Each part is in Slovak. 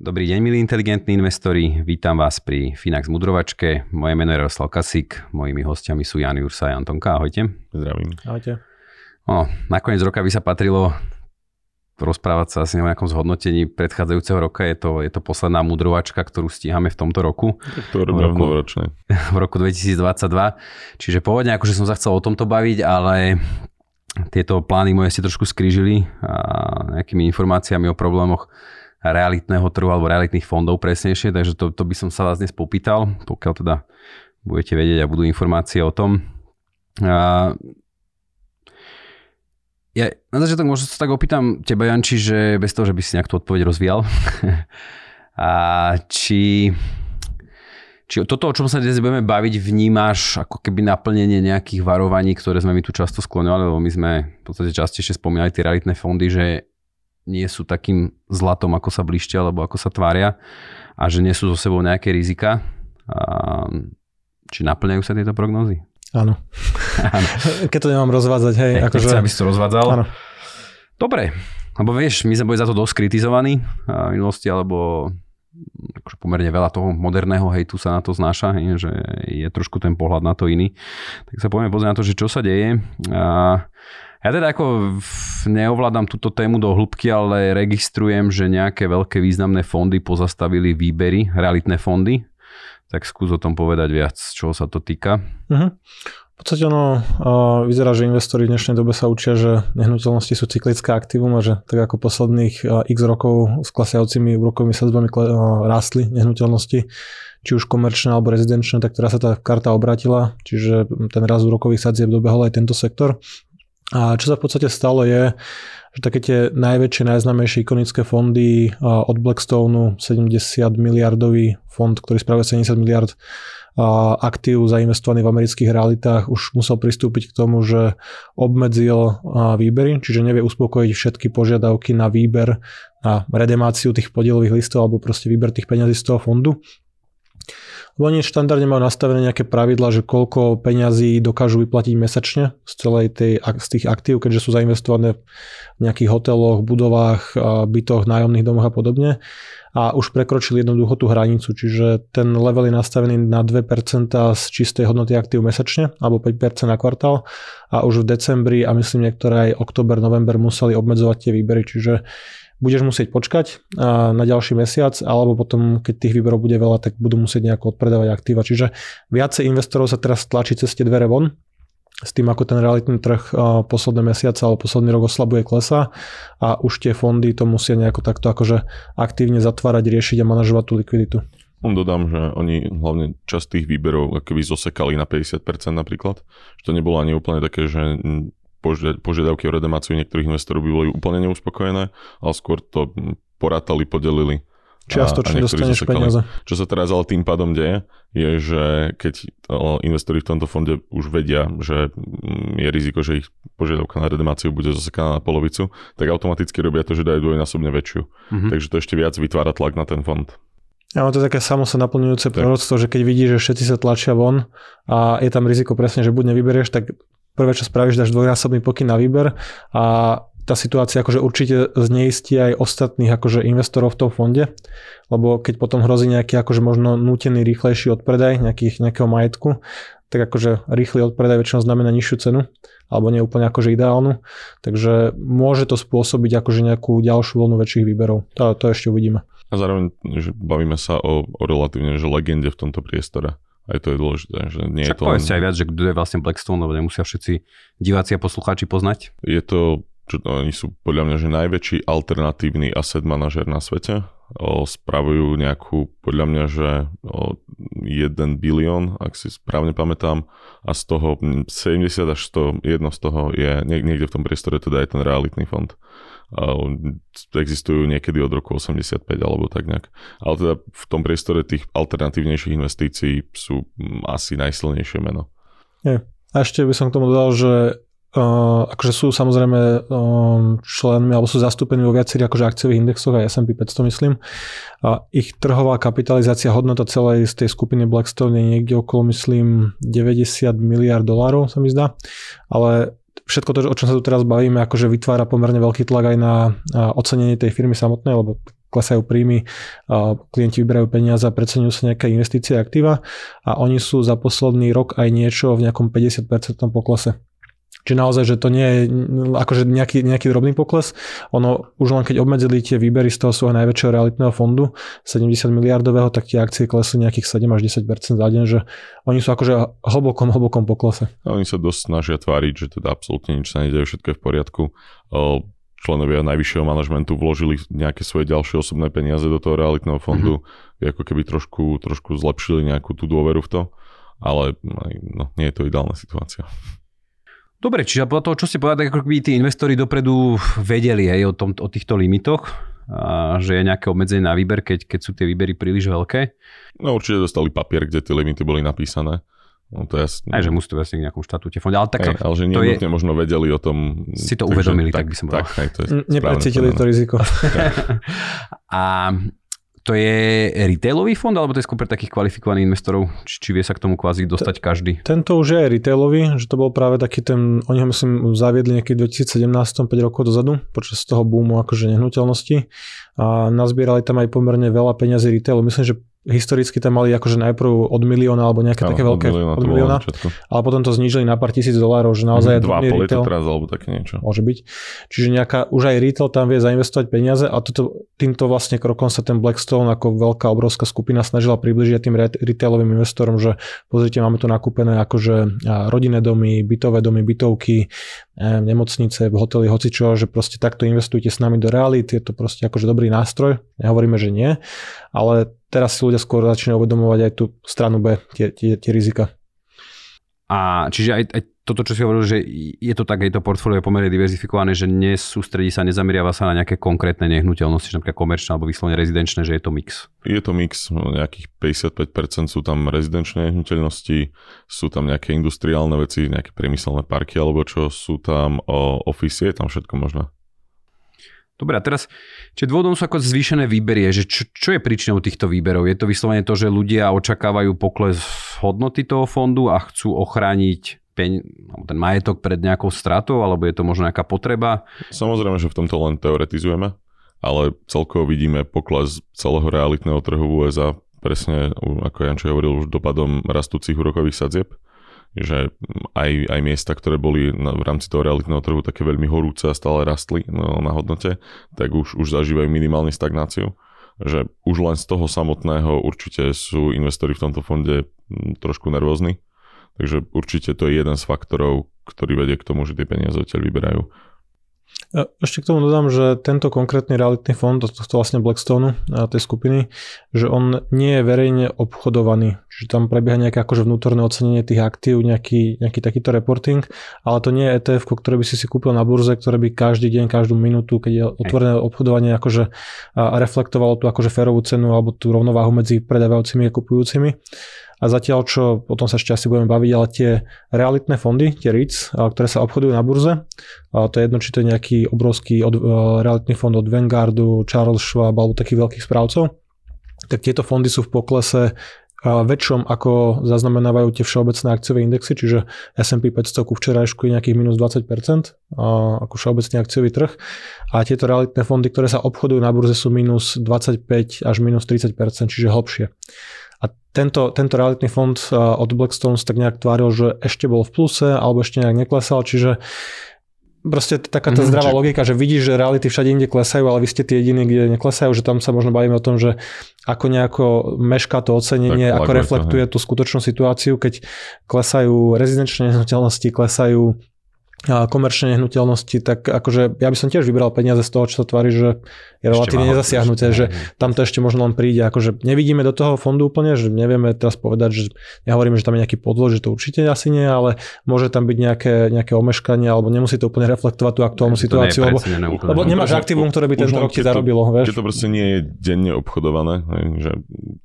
Dobrý deň, milí inteligentní investori. Vítam vás pri Finax Mudrovačke. Moje meno je Jaroslav Kasík. Mojimi hostiami sú Jan Jursa a Antonka. Ahojte. Zdravím. Ahojte. O, nakoniec roka by sa patrilo rozprávať sa asi o nejakom zhodnotení predchádzajúceho roka. Je to, je to posledná mudrovačka, ktorú stíhame v tomto roku. To v roku, v roku 2022. Čiže pôvodne akože som sa chcel o tomto baviť, ale tieto plány moje si trošku skrížili a nejakými informáciami o problémoch realitného trhu alebo realitných fondov presnejšie, takže to, to by som sa vás dnes popýtal, pokiaľ teda budete vedieť a budú informácie o tom. A ja na začiatok možno sa tak opýtam teba, Janči, že bez toho, že by si nejak tú odpoveď rozvíjal. a či, či toto, o čom sa dnes budeme baviť, vnímaš ako keby naplnenie nejakých varovaní, ktoré sme mi tu často skloňovali, lebo my sme v podstate častejšie spomínali tie realitné fondy, že nie sú takým zlatom, ako sa blišťa, alebo ako sa tvária a že nie sú so sebou nejaké rizika. A, či naplňajú sa tieto prognózy? Áno. Keď to nemám rozvádzať, hej. Hey, akože... Aby si to rozvádzal. Áno. Dobre, lebo vieš, my sme boli za to dosť kritizovaní v minulosti, alebo akože pomerne veľa toho moderného hejtu sa na to znáša, hej, že je trošku ten pohľad na to iný. Tak sa poďme pozrieť na to, že čo sa deje. A ja teda ako neovládam túto tému do hĺbky, ale registrujem, že nejaké veľké významné fondy pozastavili výbery, realitné fondy tak skús o tom povedať viac, čo sa to týka. Uh-huh. V podstate ono vyzerá, že investori v dnešnej dobe sa učia, že nehnuteľnosti sú cyklické aktívum a že tak ako posledných x rokov s klesajúcimi úrokovými sadzbami rástli nehnuteľnosti, či už komerčné alebo rezidenčné, tak teraz sa tá karta obratila, čiže ten rast úrokových sadzieb dobehol aj tento sektor. A čo sa v podstate stalo je, že také tie najväčšie, najznámejšie ikonické fondy od Blackstone 70 miliardový fond, ktorý spravuje 70 miliard aktív zainvestovaný v amerických realitách, už musel pristúpiť k tomu, že obmedzil výbery, čiže nevie uspokojiť všetky požiadavky na výber, na redemáciu tých podielových listov alebo proste výber tých peňazí z toho fondu oni štandardne majú nastavené nejaké pravidla, že koľko peňazí dokážu vyplatiť mesačne z celej tej, z tých aktív, keďže sú zainvestované v nejakých hoteloch, budovách, bytoch, nájomných domoch a podobne. A už prekročili jednoducho tú hranicu, čiže ten level je nastavený na 2% z čistej hodnoty aktív mesačne, alebo 5% na kvartál. A už v decembri a myslím niektoré aj október, november museli obmedzovať tie výbery, čiže budeš musieť počkať na ďalší mesiac, alebo potom, keď tých výberov bude veľa, tak budú musieť nejako odpredávať aktíva. Čiže viacej investorov sa teraz tlačí cez tie dvere von, s tým, ako ten realitný trh posledné mesiace alebo posledný rok oslabuje klesa a už tie fondy to musia nejako takto akože aktívne zatvárať, riešiť a manažovať tú likviditu. On dodám, že oni hlavne časť tých výberov keby zosekali na 50% napríklad, že to nebolo ani úplne také, že požiadavky o redemáciu niektorých investorov by boli úplne neuspokojené, ale skôr to porátali, podelili. Čiastočne dostaneš peniaze. Čo sa teraz ale tým pádom deje, je, že keď investori v tomto fonde už vedia, že je riziko, že ich požiadavka na redemáciu bude zasekaná na polovicu, tak automaticky robia to, že dajú dvojnásobne väčšiu. Mm-hmm. Takže to ešte viac vytvára tlak na ten fond. Ja, to je také samo sa naplňujúce proroctvo, že keď vidíš, že všetci sa tlačia von a je tam riziko presne, že buď nevyberieš, tak prvé, čo spravíš, dáš dvojnásobný pokyn na výber a tá situácia akože určite zneistí aj ostatných akože investorov v tom fonde, lebo keď potom hrozí nejaký akože možno nútený rýchlejší odpredaj nejakých, nejakého majetku, tak akože rýchly odpredaj väčšinou znamená nižšiu cenu, alebo nie úplne akože ideálnu, takže môže to spôsobiť akože nejakú ďalšiu voľnu väčších výberov. To, to ešte uvidíme. A zároveň, že bavíme sa o, o relatívne že legende v tomto priestore. Aj to je dôležité. Že nie Však je to len... aj viac, že kto je vlastne Blackstone, lebo nemusia všetci diváci a poslucháči poznať. Je to čo, oni sú podľa mňa že najväčší alternatívny asset manažer na svete. O, spravujú nejakú, podľa mňa, že o, 1 bilión, ak si správne pamätám, a z toho 70 až 100, jedno z toho je, niekde v tom priestore teda je ten realitný fond. A existujú niekedy od roku 85 alebo tak nejak. Ale teda v tom priestore tých alternatívnejších investícií sú asi najsilnejšie meno. Nie. A ešte by som k tomu dodal, že Uh, akože sú samozrejme um, členmi alebo sú zastúpení vo viacerých akože akciových indexoch aj S&P 500 myslím. A ich trhová kapitalizácia hodnota celej z tej skupiny Blackstone je niekde okolo myslím 90 miliard dolárov sa mi zdá. Ale všetko to, o čom sa tu teraz bavíme, akože vytvára pomerne veľký tlak aj na ocenenie tej firmy samotnej, lebo klesajú príjmy, klienti vyberajú peniaze a preceňujú sa nejaké investície aktíva a oni sú za posledný rok aj niečo v nejakom 50% poklese. Čiže naozaj, že to nie je akože nejaký, nejaký drobný pokles. Ono už len keď obmedzili tie výbery z toho svojho najväčšieho realitného fondu, 70 miliardového, tak tie akcie klesli nejakých 7 až 10 za deň, že oni sú akože hlbokom, hlbokom poklese. Oni sa dosť snažia tváriť, že teda absolútne nič sa nedieje, všetko je v poriadku. Členovia najvyššieho manažmentu vložili nejaké svoje ďalšie osobné peniaze do toho realitného fondu, mm-hmm. ako keby trošku, trošku zlepšili nejakú tú dôveru v to, ale no, nie je to ideálna situácia. Dobre, čiže podľa toho, čo ste povedali, ako by tí investori dopredu vedeli aj o, tom, o týchto limitoch, a že je nejaké obmedzenie na výber, keď, keď sú tie výbery príliš veľké? No určite dostali papier, kde tie limity boli napísané. No to je Aj, že musí to vlastne v nejakom štatúte fonde. Ale, tak, aj, ale že nie je, možno vedeli o tom. Si to takže, uvedomili, tak, tak by som povedal. Tak, tak, to je Neprecítili to riziko. a to je retailový fond, alebo to je skôr pre takých kvalifikovaných investorov? Či, či vie sa k tomu kvázi dostať každý? Tento už je retailový, že to bol práve taký ten, oni ho myslím zaviedli nejaký 2017, 5 rokov dozadu, počas toho boomu akože nehnuteľnosti a nazbierali tam aj pomerne veľa peňazí retailu. Myslím, že historicky tam mali akože najprv od milióna alebo nejaké no, také veľké od milióna, od milióna ale potom to znížili na pár tisíc dolárov, že naozaj mm, 2,5 retail, teraz alebo také niečo. Môže byť. Čiže nejaká, už aj retail tam vie zainvestovať peniaze a toto, týmto vlastne krokom sa ten Blackstone ako veľká obrovská skupina snažila približiť tým retailovým investorom, že pozrite, máme tu nakúpené akože rodinné domy, bytové domy, bytovky, nemocnice, hotely, hocičo, že proste takto investujte s nami do reality, je to proste akože dobrý nástroj, nehovoríme, že nie, ale teraz si ľudia skôr začínajú uvedomovať aj tú stranu B, tie, tie, tie rizika. A čiže aj, aj toto, čo si hovoril, že je to tak, je to portfólio pomerne diverzifikované, že nesústredí sa, nezameriava sa na nejaké konkrétne nehnuteľnosti, napríklad komerčné alebo vyslovene rezidenčné, že je to mix. Je to mix, no, nejakých 55% sú tam rezidenčné nehnuteľnosti, sú tam nejaké industriálne veci, nejaké priemyselné parky alebo čo, sú tam o, office, je tam všetko možné. Dobre, a teraz, čiže dôvodom sú ako zvýšené výbery, že čo, čo je príčinou týchto výberov? Je to vyslovene to, že ľudia očakávajú pokles hodnoty toho fondu a chcú ochrániť peň, ten majetok pred nejakou stratou, alebo je to možno nejaká potreba? Samozrejme, že v tomto len teoretizujeme, ale celkovo vidíme pokles celého realitného trhu v USA, presne ako Janče hovoril, už dopadom rastúcich úrokových sadzieb že aj, aj miesta, ktoré boli na, v rámci toho realitného trhu také veľmi horúce a stále rastli no, na hodnote, tak už, už zažívajú minimálnu stagnáciu. Že už len z toho samotného určite sú investori v tomto fonde trošku nervózni. Takže určite to je jeden z faktorov, ktorý vedie k tomu, že tie peniaze odtiaľ vyberajú. Ešte k tomu dodám, že tento konkrétny realitný fond, to, to vlastne Blackstone tej skupiny, že on nie je verejne obchodovaný. Čiže tam prebieha nejaké akože vnútorné ocenenie tých aktív, nejaký, nejaký takýto reporting, ale to nie je ETF, ktoré by si si kúpil na burze, ktoré by každý deň, každú minútu, keď je otvorené obchodovanie, akože reflektovalo tú akože férovú cenu alebo tú rovnováhu medzi predávajúcimi a kupujúcimi. A zatiaľ, čo potom sa ešte asi budeme baviť, ale tie realitné fondy, tie REITs, ktoré sa obchodujú na burze, to je jedno, či to je nejaký obrovský od, realitný fond od Vanguardu, Charles Schwab alebo takých veľkých správcov, tak tieto fondy sú v poklese väčšom ako zaznamenávajú tie všeobecné akciové indexy, čiže S&P 500 ku včerajšku je nejakých minus 20% ako všeobecný akciový trh a tieto realitné fondy, ktoré sa obchodujú na burze sú minus 25 až minus 30%, čiže hlbšie. A tento, tento realitný fond od Blackstones tak nejak tváril, že ešte bol v pluse alebo ešte nejak neklesal, čiže proste taká tá mm, zdravá logika, že vidíš, že reality všade inde klesajú, ale vy ste tí jediní, kde neklesajú, že tam sa možno bavíme o tom, že ako nejako mešká to ocenenie, tak, ako reflektuje tú skutočnú situáciu, keď klesajú rezidenčné nehnuteľnosti, klesajú komerčné nehnuteľnosti, tak akože ja by som tiež vybral peniaze z toho, čo sa tvári, že je relatívne nezasiahnuté, že tam to ešte možno len príde. Akože nevidíme do toho fondu úplne, že nevieme teraz povedať, že nehovoríme, že tam je nejaký podvod, že to určite asi nie, ale môže tam byť nejaké, nejaké omeškanie, alebo nemusí to úplne reflektovať tú aktuálnu ne, situáciu, lebo, lebo nemáš aktívum, ktoré by tento rok ti zarobilo. To, Keď to proste nie je denne obchodované, že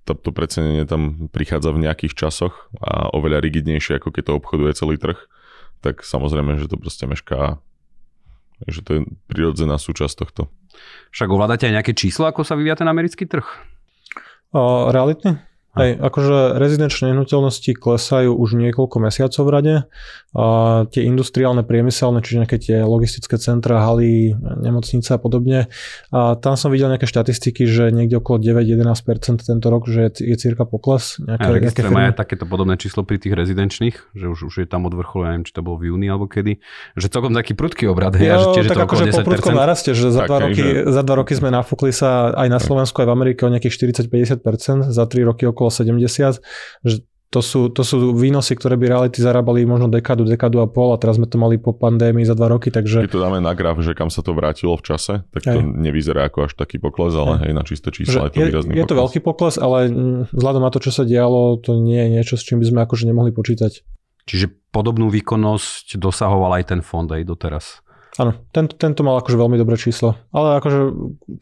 to, to precenenie tam prichádza v nejakých časoch a oveľa rigidnejšie, ako keď to obchoduje celý trh, tak samozrejme, že to proste mešká. Takže to je prirodzená súčasť tohto. Však ovládate aj nejaké číslo, ako sa vyvíja ten americký trh? O, realitne? Hej, akože rezidenčné nehnuteľnosti klesajú už niekoľko mesiacov v rade. A tie industriálne, priemyselné, čiže nejaké tie logistické centra, haly, nemocnice a podobne. A tam som videl nejaké štatistiky, že niekde okolo 9-11% tento rok, že je, je cirka pokles. Nejaké, a nejaké aj takéto podobné číslo pri tých rezidenčných, že už, už je tam od vrcholu, ja neviem, či to bolo v júni alebo kedy, že celkom taký prudký obrad. Hej, jo, že tiež tak akože po prudkom naraste, že za, dva roky, že... za dva roky sme nafúkli sa aj na Slovensku, aj v Amerike o nejakých 40-50%, za tri roky okolo okolo 70, že to sú, to sú výnosy, ktoré by reality zarábali možno dekadu, dekadu a pol a teraz sme to mali po pandémii za dva roky, takže... Keď to dáme na graf, že kam sa to vrátilo v čase, tak to hej. nevyzerá ako až taký pokles, ale hej, hej na čisté čísla je to výrazný Je, je to veľký pokles, ale vzhľadom na to, čo sa dialo, to nie je niečo, s čím by sme akože nemohli počítať. Čiže podobnú výkonnosť dosahoval aj ten fond aj doteraz. Áno, tento, tento mal akože veľmi dobré číslo. Ale akože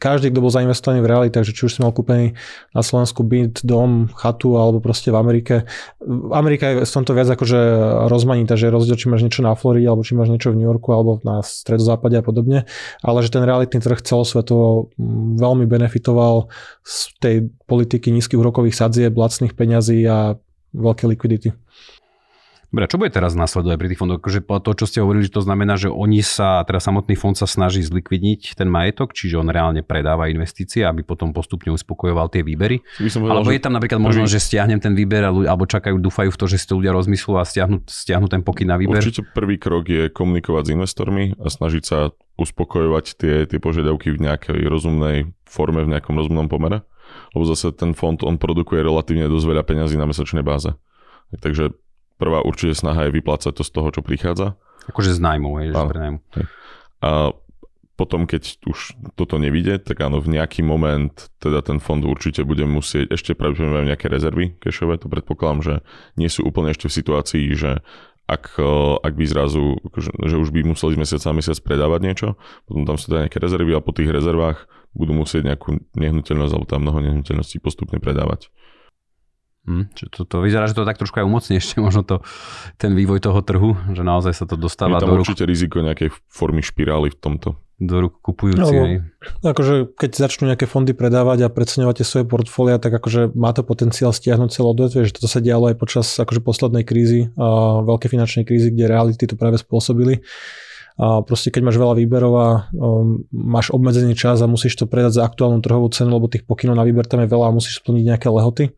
každý, kto bol zainvestovaný v reali, takže či už si mal kúpený na Slovensku byt, dom, chatu alebo proste v Amerike. Amerika je v tomto viac akože rozmanitá, že je rozdiel, či máš niečo na Floride alebo či máš niečo v New Yorku alebo na stredozápade a podobne. Ale že ten realitný trh celosvetovo mm, veľmi benefitoval z tej politiky nízkych úrokových sadzieb, lacných peňazí a veľké likvidity. Dobre, čo bude teraz nasledovať pri tých fondoch? Akože to, čo ste hovorili, že to znamená, že oni sa, teda samotný fond sa snaží zlikvidniť ten majetok, čiže on reálne predáva investície, aby potom postupne uspokojoval tie výbery. Povedal, alebo je tam napríklad možnosť, že stiahnem ten výber, alebo čakajú, dúfajú v to, že si to ľudia rozmyslú a stiahnu, stiahnu ten pokyn na výber? Určite prvý krok je komunikovať s investormi a snažiť sa uspokojovať tie, tie požiadavky v nejakej rozumnej forme, v nejakom rozumnom pomere. Lebo zase ten fond, on produkuje relatívne dosť veľa peňazí na mesačnej báze. Takže Prvá určite snaha je vyplácať to z toho, čo prichádza. Akože z nájmu, hej, že prenajmu. A potom, keď už toto nevidie, tak áno, v nejaký moment teda ten fond určite bude musieť, ešte pravdepodobne nejaké rezervy kešové, to predpokladám, že nie sú úplne ešte v situácii, že ak, ak by zrazu, akože, že už by museli z mesiaca na mesiac predávať niečo, potom tam sú teda nejaké rezervy a po tých rezervách budú musieť nejakú nehnuteľnosť alebo tam mnoho nehnuteľností postupne predávať. Hm, čo to, to vyzerá, že to tak trošku aj umocní ešte možno to, ten vývoj toho trhu, že naozaj sa to dostáva Je tam do určite rúk, riziko nejakej formy špirály v tomto. Do rúk kupujúci. No, akože keď začnú nejaké fondy predávať a preceňovať svoje portfólia, tak akože má to potenciál stiahnuť celé odvetvie, že toto sa dialo aj počas akože poslednej krízy, a veľkej finančnej krízy, kde reality to práve spôsobili. A proste keď máš veľa výberov a um, máš obmedzený čas a musíš to predať za aktuálnu trhovú cenu, lebo tých pokynov na výber tam je veľa a musíš splniť nejaké lehoty,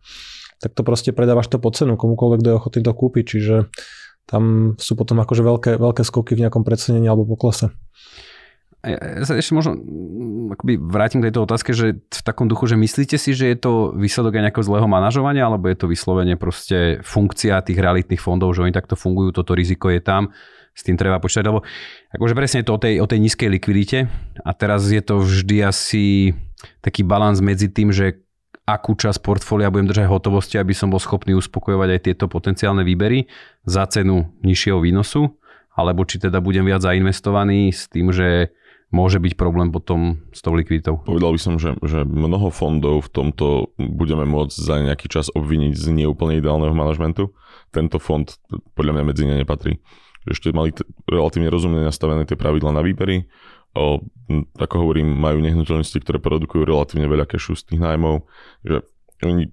tak to proste predávaš to po cenu komukoľvek, kto je ochotný to kúpiť, čiže tam sú potom akože veľké, veľké skoky v nejakom predsenení alebo poklese. Ja sa ešte možno mm, akoby vrátim k tejto otázke, že v takom duchu, že myslíte si, že je to výsledok aj nejakého zlého manažovania, alebo je to vyslovene proste funkcia tých realitných fondov, že oni takto fungujú, toto riziko je tam, s tým treba počítať, lebo akože presne je to o tej, o tej nízkej likvidite a teraz je to vždy asi taký balans medzi tým, že akú časť portfólia budem držať hotovosti, aby som bol schopný uspokojovať aj tieto potenciálne výbery za cenu nižšieho výnosu, alebo či teda budem viac zainvestovaný s tým, že môže byť problém potom s tou likviditou. Povedal by som, že, že mnoho fondov v tomto budeme môcť za nejaký čas obviniť z neúplne ideálneho manažmentu. Tento fond podľa mňa medzi ne nepatrí. Ešte mali t- relatívne rozumne nastavené tie pravidla na výbery, o, ako hovorím, majú nehnuteľnosti, ktoré produkujú relatívne veľa kešu z tých nájmov, že oni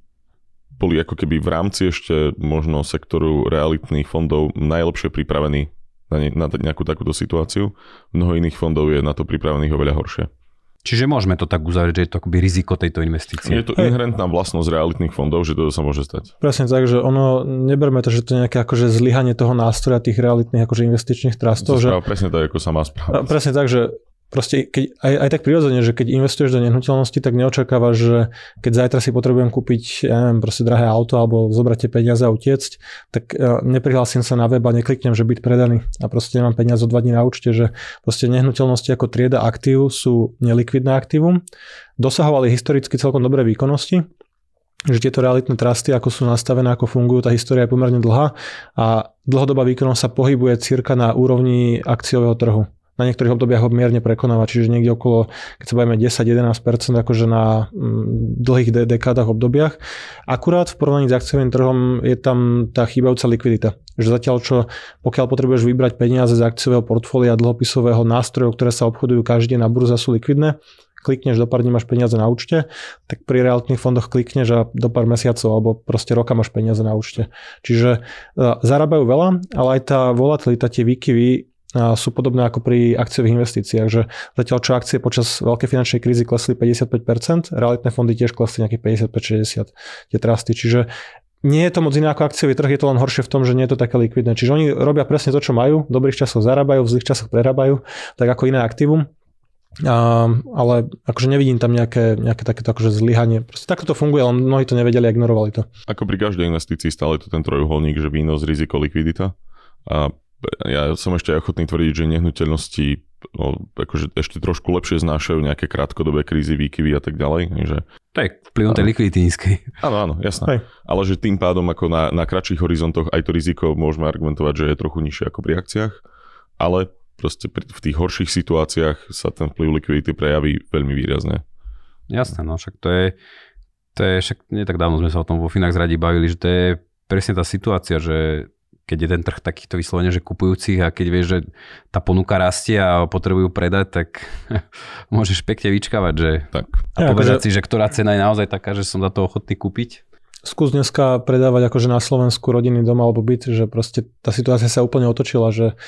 boli ako keby v rámci ešte možno sektoru realitných fondov najlepšie pripravení na, ne, na nejakú takúto situáciu. Mnoho iných fondov je na to pripravených oveľa horšie. Čiže môžeme to tak uzavrieť, že je to akoby riziko tejto investície. Je to inherentná vlastnosť realitných fondov, že to sa môže stať. Presne tak, že ono, neberme to, že to je nejaké akože zlyhanie toho nástroja tých realitných akože investičných trustov. Že, presne tak, ako sa má správať. Presne tak, že proste keď, aj, aj tak prirodzene, že keď investuješ do nehnuteľnosti, tak neočakávaš, že keď zajtra si potrebujem kúpiť, ja neviem, proste drahé auto alebo zobrať tie peniaze a utiecť, tak uh, neprihlásim sa na web a nekliknem, že byť predaný a proste nemám peniaze o dva dní na účte, že proste nehnuteľnosti ako trieda aktív sú nelikvidné aktívum. Dosahovali historicky celkom dobré výkonnosti, že tieto realitné trusty, ako sú nastavené, ako fungujú, tá história je pomerne dlhá a dlhodobá výkonnosť sa pohybuje cirka na úrovni akciového trhu. Na niektorých obdobiach ho mierne prekonáva, čiže niekde okolo, keď sa bavíme 10-11%, akože na mm, dlhých de- dekádach obdobiach. Akurát v porovnaní s akciovým trhom je tam tá chýbajúca likvidita. Že zatiaľ čo, pokiaľ potrebuješ vybrať peniaze z akciového portfólia dlhopisového nástrojov, ktoré sa obchodujú každý deň na burza sú likvidné, klikneš, do pár dní máš peniaze na účte, tak pri realitných fondoch klikneš a do pár mesiacov alebo proste roka máš peniaze na účte. Čiže uh, zarábajú veľa, ale aj tá volatilita, tie výkyvy sú podobné ako pri akciových investíciách, že zatiaľ čo akcie počas veľkej finančnej krízy klesli 55%, realitné fondy tiež klesli nejakých 55-60, tie trusty. Čiže nie je to moc iné ako akciový trh, je to len horšie v tom, že nie je to také likvidné. Čiže oni robia presne to, čo majú, v dobrých časoch zarábajú, v zlých časoch prerábajú, tak ako iné aktívum. A, ale akože nevidím tam nejaké, nejaké takéto akože zlyhanie. Proste takto to funguje, ale mnohí to nevedeli ignorovali to. Ako pri každej investícii stále je to ten trojuholník, že výnos, riziko, likvidita. A ja som ešte ochotný tvrdiť, že nehnuteľnosti no, akože ešte trošku lepšie znášajú nejaké krátkodobé krízy, výkyvy a tak ďalej. Že... Je vplyvom tej likvidity nízkej. Áno, áno, jasné. Hej. Ale že tým pádom ako na, na kratších horizontoch aj to riziko môžeme argumentovať, že je trochu nižšie ako pri akciách, ale proste v tých horších situáciách sa ten vplyv likvidity prejaví veľmi výrazne. Jasné, no však to je, to je však nie tak dávno sme sa o tom vo Finax radi bavili, že to je presne tá situácia, že keď je ten trh takýchto vyslovene, že kupujúcich a keď vieš, že tá ponuka rastie a potrebujú predať, tak môžeš pekne vyčkávať, že tak. a ja, povedať akože... si, že ktorá cena je naozaj taká, že som za to ochotný kúpiť. Skús dneska predávať akože na Slovensku rodinný dom alebo byt, že proste tá situácia sa úplne otočila, že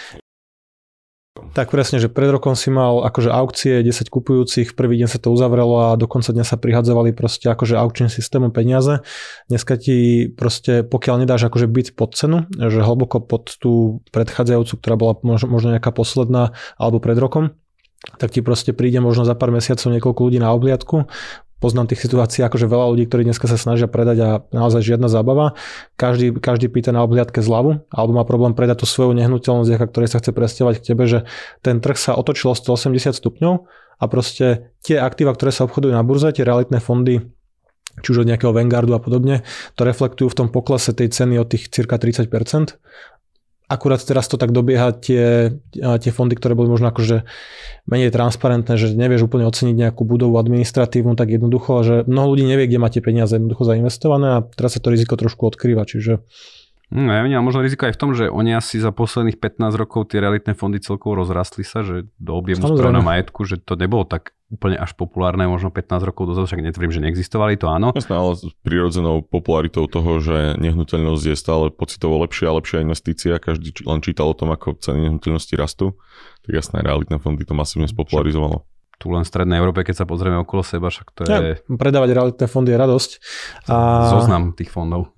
tak presne, že pred rokom si mal akože aukcie, 10 kupujúcich, prvý deň sa to uzavrelo a do konca dňa sa prihadzovali proste akože aukčným systémom peniaze. Dneska ti proste, pokiaľ nedáš akože byť pod cenu, že hlboko pod tú predchádzajúcu, ktorá bola možno nejaká posledná alebo pred rokom, tak ti proste príde možno za pár mesiacov niekoľko ľudí na obliadku, poznám tých situácií akože veľa ľudí, ktorí dneska sa snažia predať a naozaj žiadna zábava. Každý, každý pýta na obhliadke zľavu alebo má problém predať tú svoju nehnuteľnosť, aká ktorej sa chce presťahovať k tebe, že ten trh sa otočilo 180 stupňov a proste tie aktíva, ktoré sa obchodujú na burze, tie realitné fondy, či už od nejakého Vanguardu a podobne, to reflektujú v tom poklese tej ceny od tých cirka 30% akurát teraz to tak dobieha tie, tie fondy, ktoré boli možno akože menej transparentné, že nevieš úplne oceniť nejakú budovu administratívnu tak jednoducho, že mnoho ľudí nevie, kde máte peniaze jednoducho zainvestované a teraz sa to riziko trošku odkrýva, čiže No, ja vnímam možno riziko aj v tom, že oni asi za posledných 15 rokov tie realitné fondy celkovo rozrastli sa, že do objemu správna majetku, že to nebolo tak úplne až populárne, možno 15 rokov dozadu, však netvrdím, že neexistovali, to áno. Jasné, ale s prirodzenou popularitou toho, že nehnuteľnosť je stále pocitovo lepšia a lepšia investícia, každý len čítal o tom, ako ceny nehnuteľnosti rastú, tak jasné, realitné fondy to masívne spopularizovalo tu len v Strednej Európe, keď sa pozrieme okolo seba, však to je... Ja, predávať realitné fondy je radosť. A... Zoznam tých fondov.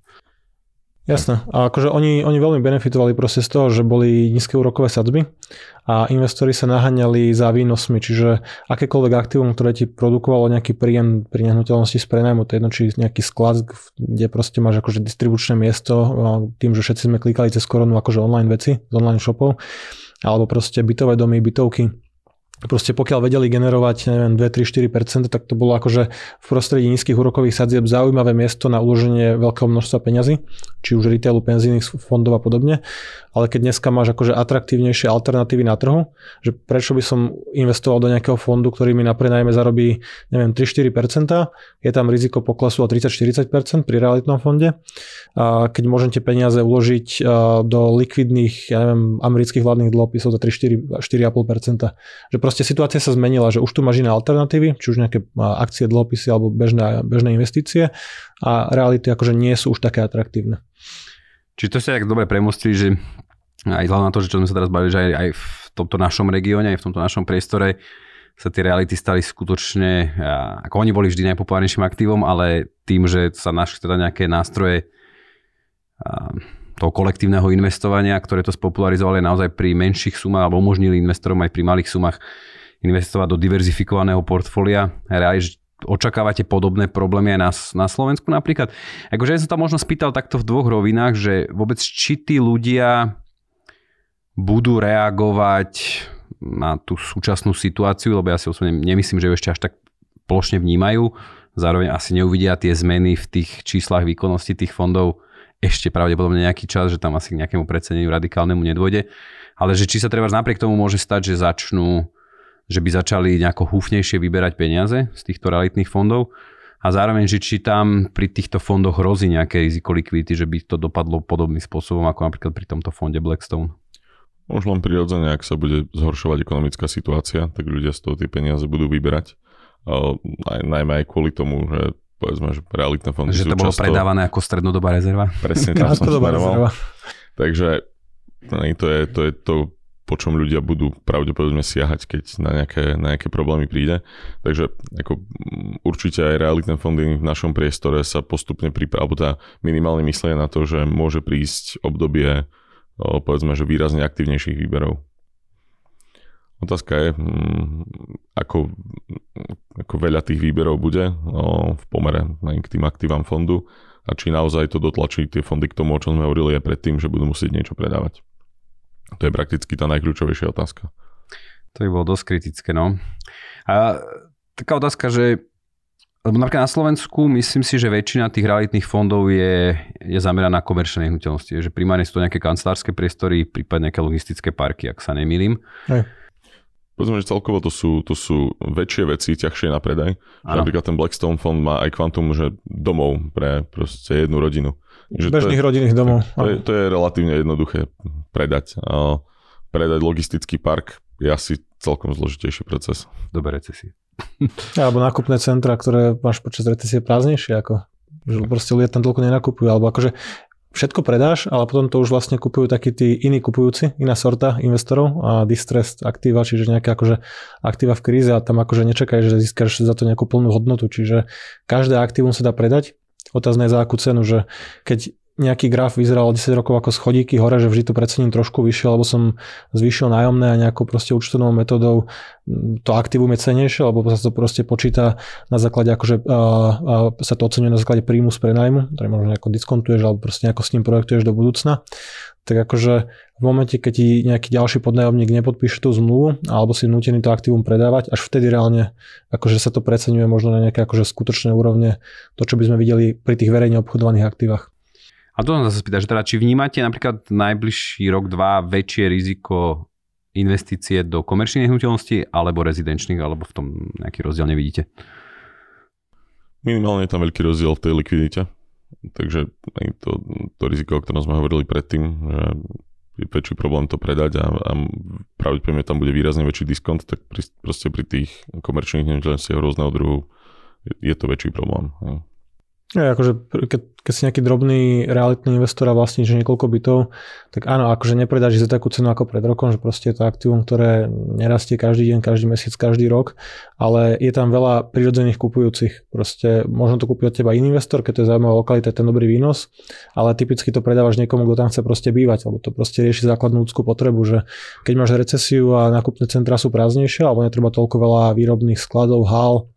Jasné. A akože oni, oni veľmi benefitovali proste z toho, že boli nízke úrokové sadzby a investori sa naháňali za výnosmi, čiže akékoľvek aktívum, ktoré ti produkovalo nejaký príjem pri nehnuteľnosti z prenajmu, to jedno, či nejaký sklad, kde proste máš akože distribučné miesto, tým, že všetci sme klikali cez koronu akože online veci z online shopov, alebo proste bytové domy, bytovky, proste pokiaľ vedeli generovať, neviem, 2, 3, 4%, tak to bolo akože v prostredí nízkych úrokových sadzieb zaujímavé miesto na uloženie veľkého množstva peňazí, či už retailu, penzijných fondov a podobne ale keď dneska máš akože atraktívnejšie alternatívy na trhu, že prečo by som investoval do nejakého fondu, ktorý mi na prenajme zarobí, neviem, 3-4%, je tam riziko poklesu o 30-40% pri realitnom fonde. A keď môžete peniaze uložiť do likvidných, ja neviem, amerických vládnych dlhopisov za 3-4,5%. Že proste situácia sa zmenila, že už tu máš iné alternatívy, či už nejaké akcie, dlhopisy alebo bežné, bežné investície a reality akože nie sú už také atraktívne. Čiže to sa tak dobre premostili, že aj hlavne na to, že čo sme sa teraz bavili, že aj, aj v tomto našom regióne, aj v tomto našom priestore sa tie reality stali skutočne, ako oni boli vždy najpopulárnejším aktívom, ale tým, že sa našli teda nejaké nástroje toho kolektívneho investovania, ktoré to spopularizovali naozaj pri menších sumách alebo umožnili investorom aj pri malých sumách investovať do diverzifikovaného portfólia. Reálne, očakávate podobné problémy aj na, na Slovensku napríklad? Akože ja som tam možno spýtal takto v dvoch rovinách, že vôbec či tí ľudia budú reagovať na tú súčasnú situáciu, lebo ja si osobne nemyslím, že ju ešte až tak plošne vnímajú. Zároveň asi neuvidia tie zmeny v tých číslach výkonnosti tých fondov ešte pravdepodobne nejaký čas, že tam asi k nejakému predsedeniu radikálnemu nedôjde. Ale že či sa treba napriek tomu môže stať, že začnú že by začali nejako húfnejšie vyberať peniaze z týchto realitných fondov a zároveň, že či tam pri týchto fondoch hrozí nejaké riziko likvidity, že by to dopadlo podobným spôsobom ako napríklad pri tomto fonde Blackstone. Už len prirodzene, ak sa bude zhoršovať ekonomická situácia, tak ľudia z toho tie peniaze budú vyberať. Aj, najmä aj kvôli tomu, že povedzme, že realitné fondy Že to bolo často... predávané ako strednodobá rezerva? Presne, tam som smeroval. Takže to je, to je to po čom ľudia budú pravdepodobne siahať, keď na nejaké, na nejaké problémy príde. Takže ako, určite aj realitné fondy v našom priestore sa postupne pripravujú, alebo teda minimálne myslia na to, že môže prísť obdobie povedzme, že výrazne aktívnejších výberov. Otázka je, mm, ako, ako veľa tých výberov bude o, v pomere k tým aktívam fondu a či naozaj to dotlačí tie fondy k tomu, o čom sme hovorili aj predtým, že budú musieť niečo predávať. To je prakticky tá najkľúčovejšia otázka. To by bolo dosť kritické, no. A taká otázka, že lebo napríklad na Slovensku myslím si, že väčšina tých realitných fondov je, je zameraná na komerčné nehnuteľnosti. Že primárne sú to nejaké kancelárske priestory, prípadne nejaké logistické parky, ak sa nemýlim. Hej. Povedzme, že celkovo to sú, to sú väčšie veci, ťažšie na predaj. Napríklad ten Blackstone fond má aj kvantum, že domov pre proste jednu rodinu. Že Bežných rodinných domov. To je, to je relatívne jednoduché predať. A predať logistický park je asi celkom zložitejší proces. Dobre recesie. Alebo nákupné centra, ktoré máš počas recesie prázdnejšie, ako že proste ľudia tam toľko nenakupujú. Alebo akože všetko predáš, ale potom to už vlastne kupujú takí tí iní kupujúci, iná sorta investorov a distressed aktíva, čiže nejaké akože aktíva v kríze a tam akože nečakaj, že získaš za to nejakú plnú hodnotu, čiže každé aktívum sa dá predať. Otázne je za akú cenu, že keď nejaký graf vyzeral 10 rokov ako schodíky hore, že vždy to precením trošku vyššie, lebo som zvýšil nájomné a nejakou proste účtovnou metodou to aktívum je cenejšie, lebo sa to proste počíta na základe, akože a, a sa to oceňuje na základe príjmu z prenajmu, ktorý možno nejako diskontuješ alebo proste nejako s ním projektuješ do budúcna tak akože v momente, keď ti nejaký ďalší podnájomník nepodpíše tú zmluvu alebo si nutený to aktívum predávať, až vtedy reálne akože sa to preceňuje možno na nejaké akože skutočné úrovne, to čo by sme videli pri tých verejne obchodovaných aktívach. A to som sa spýtať, že teda či vnímate napríklad najbližší rok, dva väčšie riziko investície do komerčných nehnuteľností alebo rezidenčných, alebo v tom nejaký rozdiel nevidíte? Minimálne je tam veľký rozdiel v tej likvidite. Takže to, to riziko, o ktorom sme hovorili predtým, že je väčší problém to predať a, a pravdepodobne tam bude výrazne väčší diskont, tak pri, proste pri tých komerčných nehnuteľnostiach rôzneho druhu je, je to väčší problém. Ja, akože keď, keď si nejaký drobný realitný investor a že niekoľko bytov, tak áno, akože nepredáš za takú cenu ako pred rokom, že proste je to aktívum, ktoré nerastie každý deň, každý mesiac, každý rok, ale je tam veľa prirodzených kupujúcich. Proste možno to kúpiť od teba iný investor, keď to je zaujímavá lokalita, je ten dobrý výnos, ale typicky to predávaš niekomu, kto tam chce proste bývať, lebo to proste rieši základnú ľudskú potrebu, že keď máš recesiu a nákupné centra sú prázdnejšie, alebo netreba toľko veľa výrobných skladov, hál,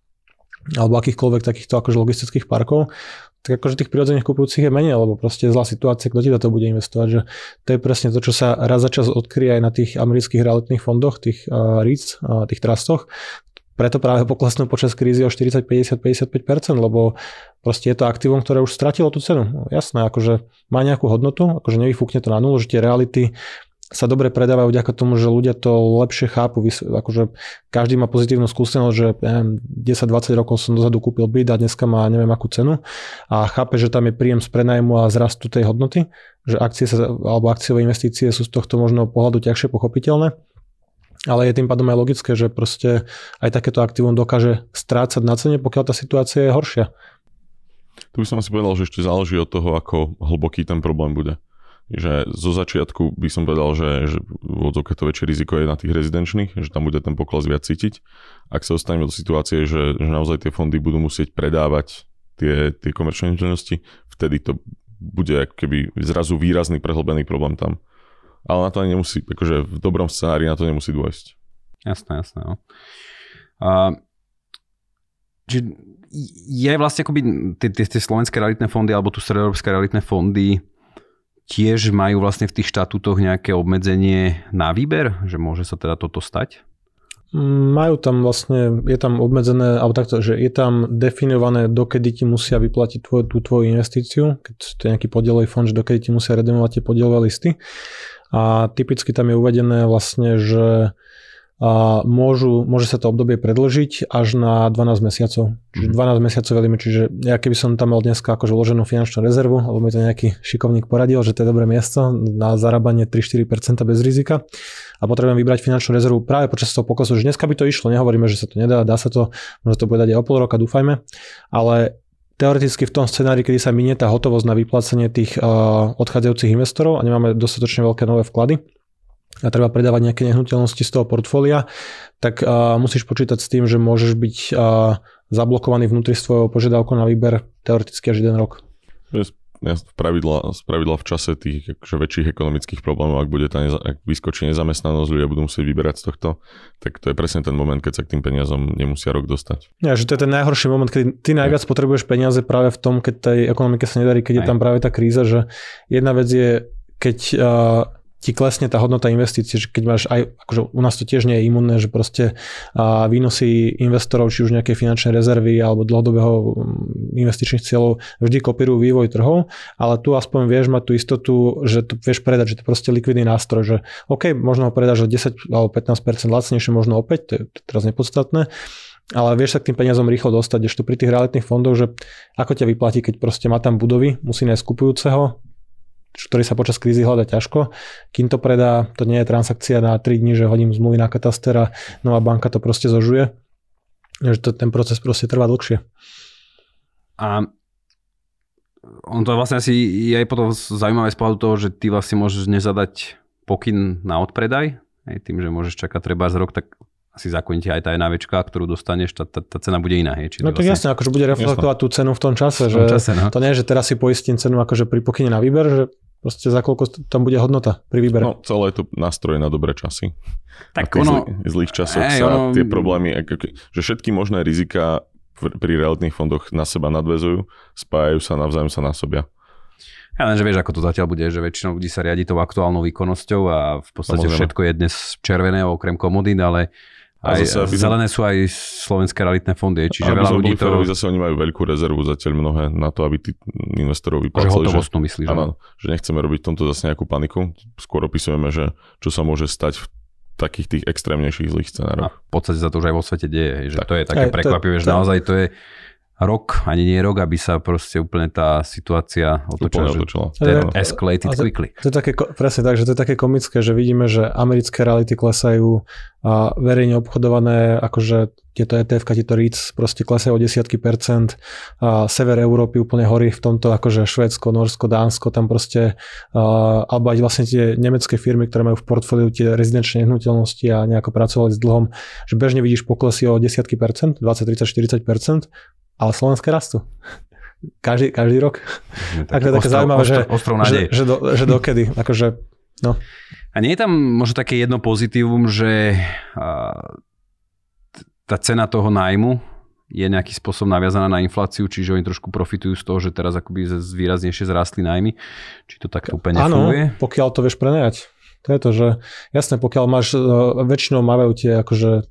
alebo akýchkoľvek takýchto akože logistických parkov, tak akože tých prirodzených kupujúcich je menej, lebo proste je zlá situácia, kto ti do toho bude investovať. Že to je presne to, čo sa raz za čas odkryje aj na tých amerických realitných fondoch, tých uh, REITs, uh, tých trustoch. Preto práve poklesnú počas krízy o 40, 50, 55%, lebo proste je to aktívum, ktoré už stratilo tú cenu. Jasné, akože má nejakú hodnotu, akože nevyfúkne to na nulu, že tie reality sa dobre predávajú vďaka tomu, že ľudia to lepšie chápu. Akože každý má pozitívnu skúsenosť, že 10-20 rokov som dozadu kúpil byt a dneska má neviem akú cenu a chápe, že tam je príjem z prenajmu a zrastu tej hodnoty, že akcie sa, alebo akciové investície sú z tohto možno pohľadu ťažšie pochopiteľné. Ale je tým pádom aj logické, že proste aj takéto aktívum dokáže strácať na cene, pokiaľ tá situácia je horšia. Tu by som asi povedal, že ešte záleží od toho, ako hlboký ten problém bude že zo začiatku by som povedal, že, že v to väčšie riziko je na tých rezidenčných, že tam bude ten pokles viac cítiť. Ak sa dostaneme do situácie, že, že naozaj tie fondy budú musieť predávať tie, tie komerčné činnosti, vtedy to bude ako keby zrazu výrazný prehlbený problém tam. Ale na to ani nemusí, akože v dobrom scenári na to nemusí dôjsť. Jasné, jasné. No. A, či je vlastne akoby tie, tie slovenské realitné fondy alebo tu stredoeurópske realitné fondy tiež majú vlastne v tých štatútoch nejaké obmedzenie na výber, že môže sa teda toto stať? Majú tam vlastne, je tam obmedzené, alebo takto, že je tam definované, dokedy ti musia vyplatiť tvoj, tú tvoju investíciu, keď to je nejaký podielový fond, že dokedy ti musia redemovať tie podielové listy. A typicky tam je uvedené vlastne, že a môžu, môže sa to obdobie predlžiť až na 12 mesiacov. Čiže 12 mhm. mesiacov veľmi, čiže ja keby som tam mal dneska akože vloženú finančnú rezervu, alebo mi to nejaký šikovník poradil, že to je dobré miesto na zarábanie 3-4% bez rizika a potrebujem vybrať finančnú rezervu práve počas toho pokusu, že dneska by to išlo, nehovoríme, že sa to nedá, dá sa to, možno to bude dať aj o pol roka, dúfajme, ale teoreticky v tom scenári, kedy sa minie tá hotovosť na vyplácanie tých uh, odchádzajúcich investorov a nemáme dostatočne veľké nové vklady, a treba predávať nejaké nehnuteľnosti z toho portfólia, tak uh, musíš počítať s tým, že môžeš byť uh, zablokovaný vnútri svojho požiadavku na výber teoreticky až jeden rok. V pravidla, z pravidla v čase tých akože väčších ekonomických problémov, ak, bude tá neza, ak vyskočí nezamestnanosť, ľudia budú musieť vyberať z tohto, tak to je presne ten moment, keď sa k tým peniazom nemusia rok dostať. Ja, že to je ten najhorší moment, keď ty najviac ja. potrebuješ peniaze práve v tom, keď tej ekonomike sa nedarí, keď Aj. je tam práve tá kríza, že jedna vec je, keď uh, ti klesne tá hodnota investície, že keď máš aj, akože u nás to tiež nie je imunné, že proste a výnosy investorov, či už nejaké finančné rezervy alebo dlhodobého mm, investičných cieľov vždy kopírujú vývoj trhov, ale tu aspoň vieš mať tú istotu, že to vieš predať, že to proste likvidný nástroj, že OK, možno ho predáš o 10 alebo 15% lacnejšie, možno opäť, to je teraz nepodstatné, ale vieš sa k tým peniazom rýchlo dostať, ešte pri tých realitných fondoch, že ako ťa vyplatí, keď proste má tam budovy, musí nájsť kupujúceho, ktorý sa počas krízy hľada ťažko. Kým to predá, to nie je transakcia na 3 dní, že hodím zmluvy na kataster a nová banka to proste zožuje. Že to, ten proces proste trvá dlhšie. A on to vlastne asi je aj potom zaujímavé z pohľadu toho, že ty vlastne môžeš nezadať pokyn na odpredaj, aj tým, že môžeš čakať treba z rok, tak asi zakoníte aj tá NAVčka, ktorú dostaneš, tá, tá, tá cena bude iná. Hej? Čiže no tak vlastne... jasne, akože bude reflektovať tú cenu v tom čase. V tom že čase no. To nie je, že teraz si poistím cenu akože pri pokyne na výber, že proste za koľko tam bude hodnota pri výbere. No celé je to nástroj na dobré časy. Tak ono... Zlých, zlých časoch hey, sa ono... tie problémy, že všetky možné rizika pri realitných fondoch na seba nadvezujú, spájajú sa, navzájom sa násobia. Ja len, že vieš, ako to zatiaľ bude, že väčšinou ľudí sa riadi tou aktuálnou výkonnosťou a v podstate Samozrejme. všetko je dnes červené okrem komodín, ale aj, zase, aby zelené sú aj slovenské realitné fondy, čiže veľa ľudí to... Férovi, zase oni majú veľkú rezervu zatiaľ mnohé na to, aby tí investorov vyplácali. Že hotovostnú myslíš? Áno, že nechceme robiť v tomto zase nejakú paniku. Skôr opisujeme, že čo sa môže stať v takých tých extrémnejších zlých scenároch. A v podstate za to už aj vo svete deje, že tak. to je také aj, prekvapivé, to, že to, naozaj to je rok, ani nie rok, aby sa proste úplne tá situácia otočila. otočila. Že escalated quickly. To je také, presne tak, že to je také komické, že vidíme, že americké reality klesajú a verejne obchodované, akože tieto ETF, tieto REITs proste klesajú o desiatky percent. A sever Európy úplne horí v tomto, akože Švédsko, Norsko, Dánsko, tam proste, a, alebo aj vlastne tie nemecké firmy, ktoré majú v portfóliu tie rezidenčné nehnuteľnosti a nejako pracovali s dlhom, že bežne vidíš poklesy o desiatky percent, 20, 30, 40 percent ale slovenské rastú. Každý, každý rok. Tak, to je také zaujímavé, že, že, že, do, že dokedy. Akože, no. A nie je tam možno také jedno pozitívum, že tá cena toho nájmu je nejaký spôsob naviazaná na infláciu, čiže oni trošku profitujú z toho, že teraz akoby výraznejšie zrastli nájmy. Či to takto úplne nefunguje? Áno, pokiaľ to vieš prenajať. To je to, že jasné, pokiaľ máš, e, väčšinou majú tie akože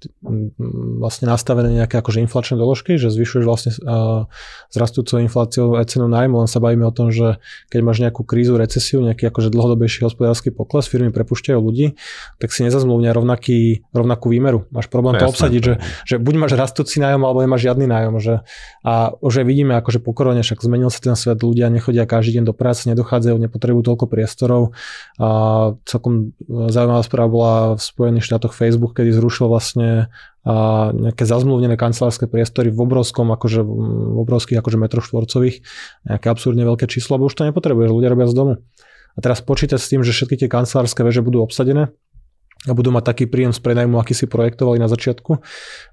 vlastne nastavené nejaké akože inflačné doložky, že zvyšuješ vlastne s e, rastúcou infláciou aj cenu nájmu, len sa bavíme o tom, že keď máš nejakú krízu, recesiu, nejaký akože dlhodobejší hospodársky pokles, firmy prepušťajú ľudí, tak si nezazmluvňa rovnaký, rovnakú výmeru. Máš problém to, to obsadiť, že, že buď máš rastúci nájom, alebo nemáš žiadny nájom. Že, a už aj vidíme, akože po korone, však zmenil sa ten svet, ľudia nechodia každý deň do práce, nedochádzajú, nepotrebujú toľko priestorov. A celkom zaujímavá správa bola v Spojených štátoch Facebook, kedy zrušil vlastne a nejaké zazmluvnené kancelárske priestory v obrovskom, akože v obrovských akože metroch štvorcových, nejaké absurdne veľké číslo, lebo už to nepotrebuješ, ľudia robia z domu. A teraz počítať s tým, že všetky tie kancelárske veže budú obsadené, a budú mať taký príjem z prenajmu, aký si projektovali na začiatku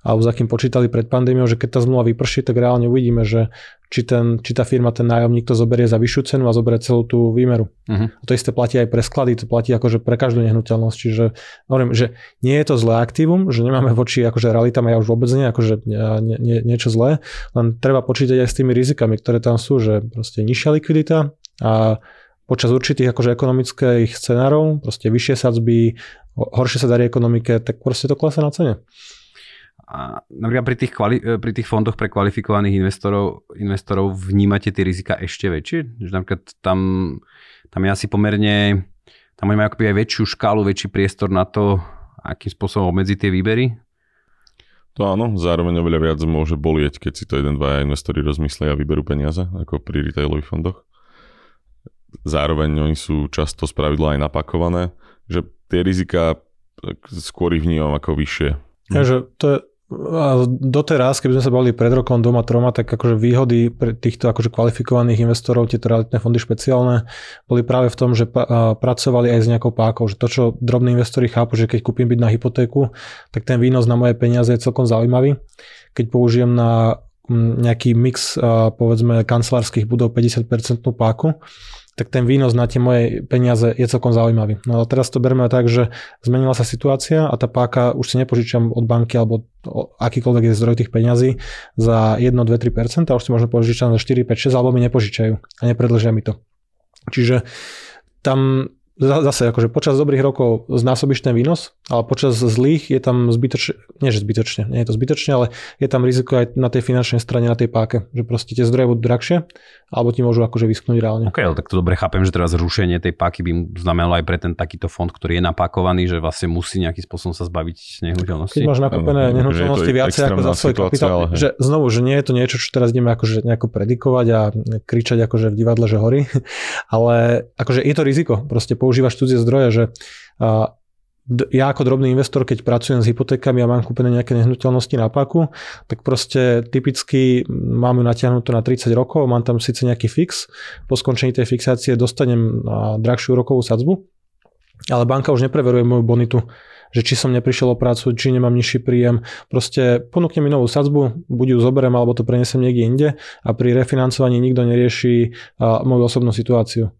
a už akým počítali pred pandémiou, že keď tá zmluva vyprší, tak reálne uvidíme, že či, ten, či tá firma, ten nájomník to zoberie za vyššiu cenu a zoberie celú tú výmeru. Uh-huh. A to isté platí aj pre sklady, to platí akože pre každú nehnuteľnosť. Čiže hovorím, že nie je to zlé aktívum, že nemáme voči akože realitám ja už vôbec nie, akože nie, nie, niečo zlé, len treba počítať aj s tými rizikami, ktoré tam sú, že proste nižšia likvidita a počas určitých akože ekonomických scenárov, proste vyššie sadzby, horšie sa darí ekonomike, tak proste to klesá na cene. A napríklad pri tých, kvali- e, pri tých fondoch pre kvalifikovaných investorov, investorov vnímate tie rizika ešte väčšie? Že napríklad tam, tam je asi pomerne, tam majú akoby aj väčšiu škálu, väčší priestor na to, akým spôsobom obmedziť tie výbery? To áno, zároveň oveľa viac môže bolieť, keď si to jeden, dvaja investori rozmyslia a vyberú peniaze, ako pri retailových fondoch. Zároveň oni sú často spravidla aj napakované, že tie rizika skôr ich vnímam ako vyššie. Takže to je, a doteraz, keby sme sa bavili pred rokom doma troma, tak akože výhody pre týchto akože kvalifikovaných investorov, tieto realitné fondy špeciálne, boli práve v tom, že pa, pracovali aj s nejakou pákou, že to, čo drobní investori chápu, že keď kúpim byť na hypotéku, tak ten výnos na moje peniaze je celkom zaujímavý. Keď použijem na nejaký mix, povedzme, kancelárskych budov 50% páku, tak ten výnos na tie moje peniaze je celkom zaujímavý. No ale teraz to berme tak, že zmenila sa situácia a tá páka už si nepožičam od banky alebo akýkoľvek je zdroj tých peňazí za 1, 2, 3%, a už si možno požičať za 4, 5, 6 alebo mi nepožičajú a nepredlžia mi to. Čiže tam zase akože počas dobrých rokov znásobíš ten výnos, ale počas zlých je tam zbytočne, nie že zbytočne, nie je to zbytočne, ale je tam riziko aj na tej finančnej strane, na tej páke, že proste tie zdroje budú drahšie, alebo ti môžu akože vysknúť reálne. OK, ale tak to dobre chápem, že teraz zrušenie tej páky by znamenalo aj pre ten takýto fond, ktorý je napakovaný, že vlastne musí nejakým spôsobom sa zbaviť nehnuteľnosti. Keď máš nakúpené nehnuteľnosti viacej ako za svoj kapitál, ale... že znovu, že nie je to niečo, čo teraz ideme akože nejako predikovať a kričať akože v divadle, že horí, ale akože je to riziko, proste používaš cudzie zdroje, že ja ako drobný investor, keď pracujem s hypotékami a mám kúpené nejaké nehnuteľnosti na paku, tak proste typicky mám ju natiahnutú na 30 rokov, mám tam síce nejaký fix, po skončení tej fixácie dostanem drahšiu rokovú sadzbu, ale banka už nepreveruje moju bonitu, že či som neprišiel o prácu, či nemám nižší príjem. Proste ponúkne mi novú sadzbu, buď ju zoberiem, alebo to prenesem niekde inde a pri refinancovaní nikto nerieši moju osobnú situáciu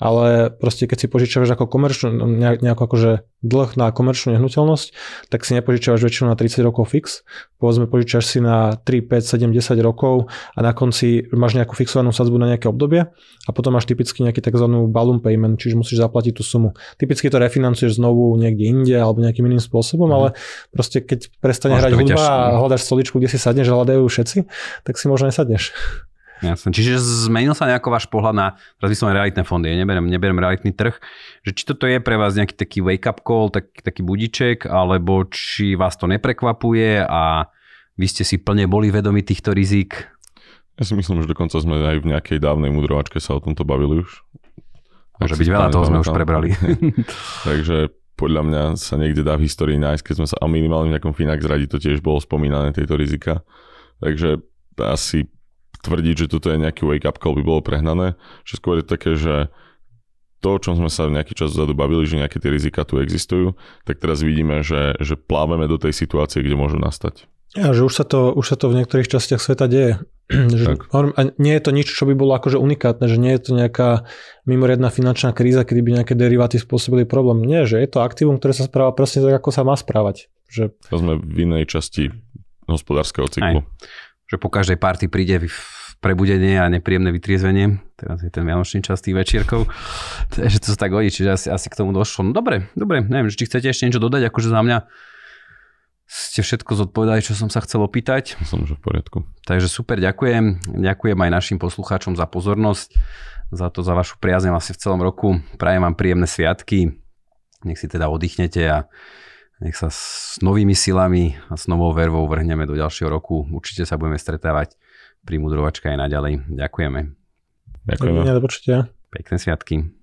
ale proste keď si požičiavaš ako komerčnú, nejakú akože dlh na komerčnú nehnuteľnosť, tak si nepožičiavaš väčšinou na 30 rokov fix, povedzme požičiaš si na 3, 5, 7, 10 rokov a na konci máš nejakú fixovanú sadzbu na nejaké obdobie a potom máš typicky nejaký tzv. balloon payment, čiže musíš zaplatiť tú sumu. Typicky to refinancuješ znovu niekde inde alebo nejakým iným spôsobom, mm. ale proste keď prestane hrať hudba a hľadaš stoličku, kde si sadneš a hľadajú všetci, tak si možno nesadneš. Jasne. Čiže zmenil sa nejako váš pohľad na, teraz vyslovene realitné fondy, ja neberiem, neberiem realitný trh, že či toto je pre vás nejaký taký wake-up call, tak, taký budiček, alebo či vás to neprekvapuje a vy ste si plne boli vedomi týchto rizik? Ja si myslím, že dokonca sme aj v nejakej dávnej mudrovačke sa o tomto bavili už. Môže byť veľa toho sme už prebrali. Takže podľa mňa sa niekde dá v histórii nájsť, keď sme sa, a minimálne v nejakom Finax radi to tiež bolo spomínané, tieto rizika. Takže asi tvrdiť, že toto je nejaký wake-up call by bolo prehnané, že skôr je také, že to, o čom sme sa nejaký čas dozadu bavili, že nejaké tie rizika tu existujú, tak teraz vidíme, že, že plávame do tej situácie, kde môžu nastať. Ja, že už sa to, už sa to v niektorých častiach sveta deje. že, a nie je to nič, čo by bolo akože unikátne, že nie je to nejaká mimoriadná finančná kríza, kedy by nejaké deriváty spôsobili problém. Nie, že je to aktívum, ktoré sa správa presne tak, ako sa má správať. Že... To sme v inej časti hospodárskeho cyklu. Aj že po každej party príde prebudenie a nepríjemné vytriezvenie. Teraz je ten vianočný čas tých večierkov. Takže to sa tak hodí, čiže asi, asi k tomu došlo. No dobre, dobre, neviem, či chcete ešte niečo dodať, akože za mňa ste všetko zodpovedali, čo som sa chcel opýtať. Som už v poriadku. Takže super, ďakujem. Ďakujem aj našim poslucháčom za pozornosť, za to, za vašu priazne asi v celom roku. Prajem vám príjemné sviatky. Nech si teda oddychnete a nech sa s novými silami a s novou vervou vrhneme do ďalšieho roku. Určite sa budeme stretávať pri mudrovačke aj naďalej. Ďakujeme. Ďakujeme. Do počutia. Pekné sviatky.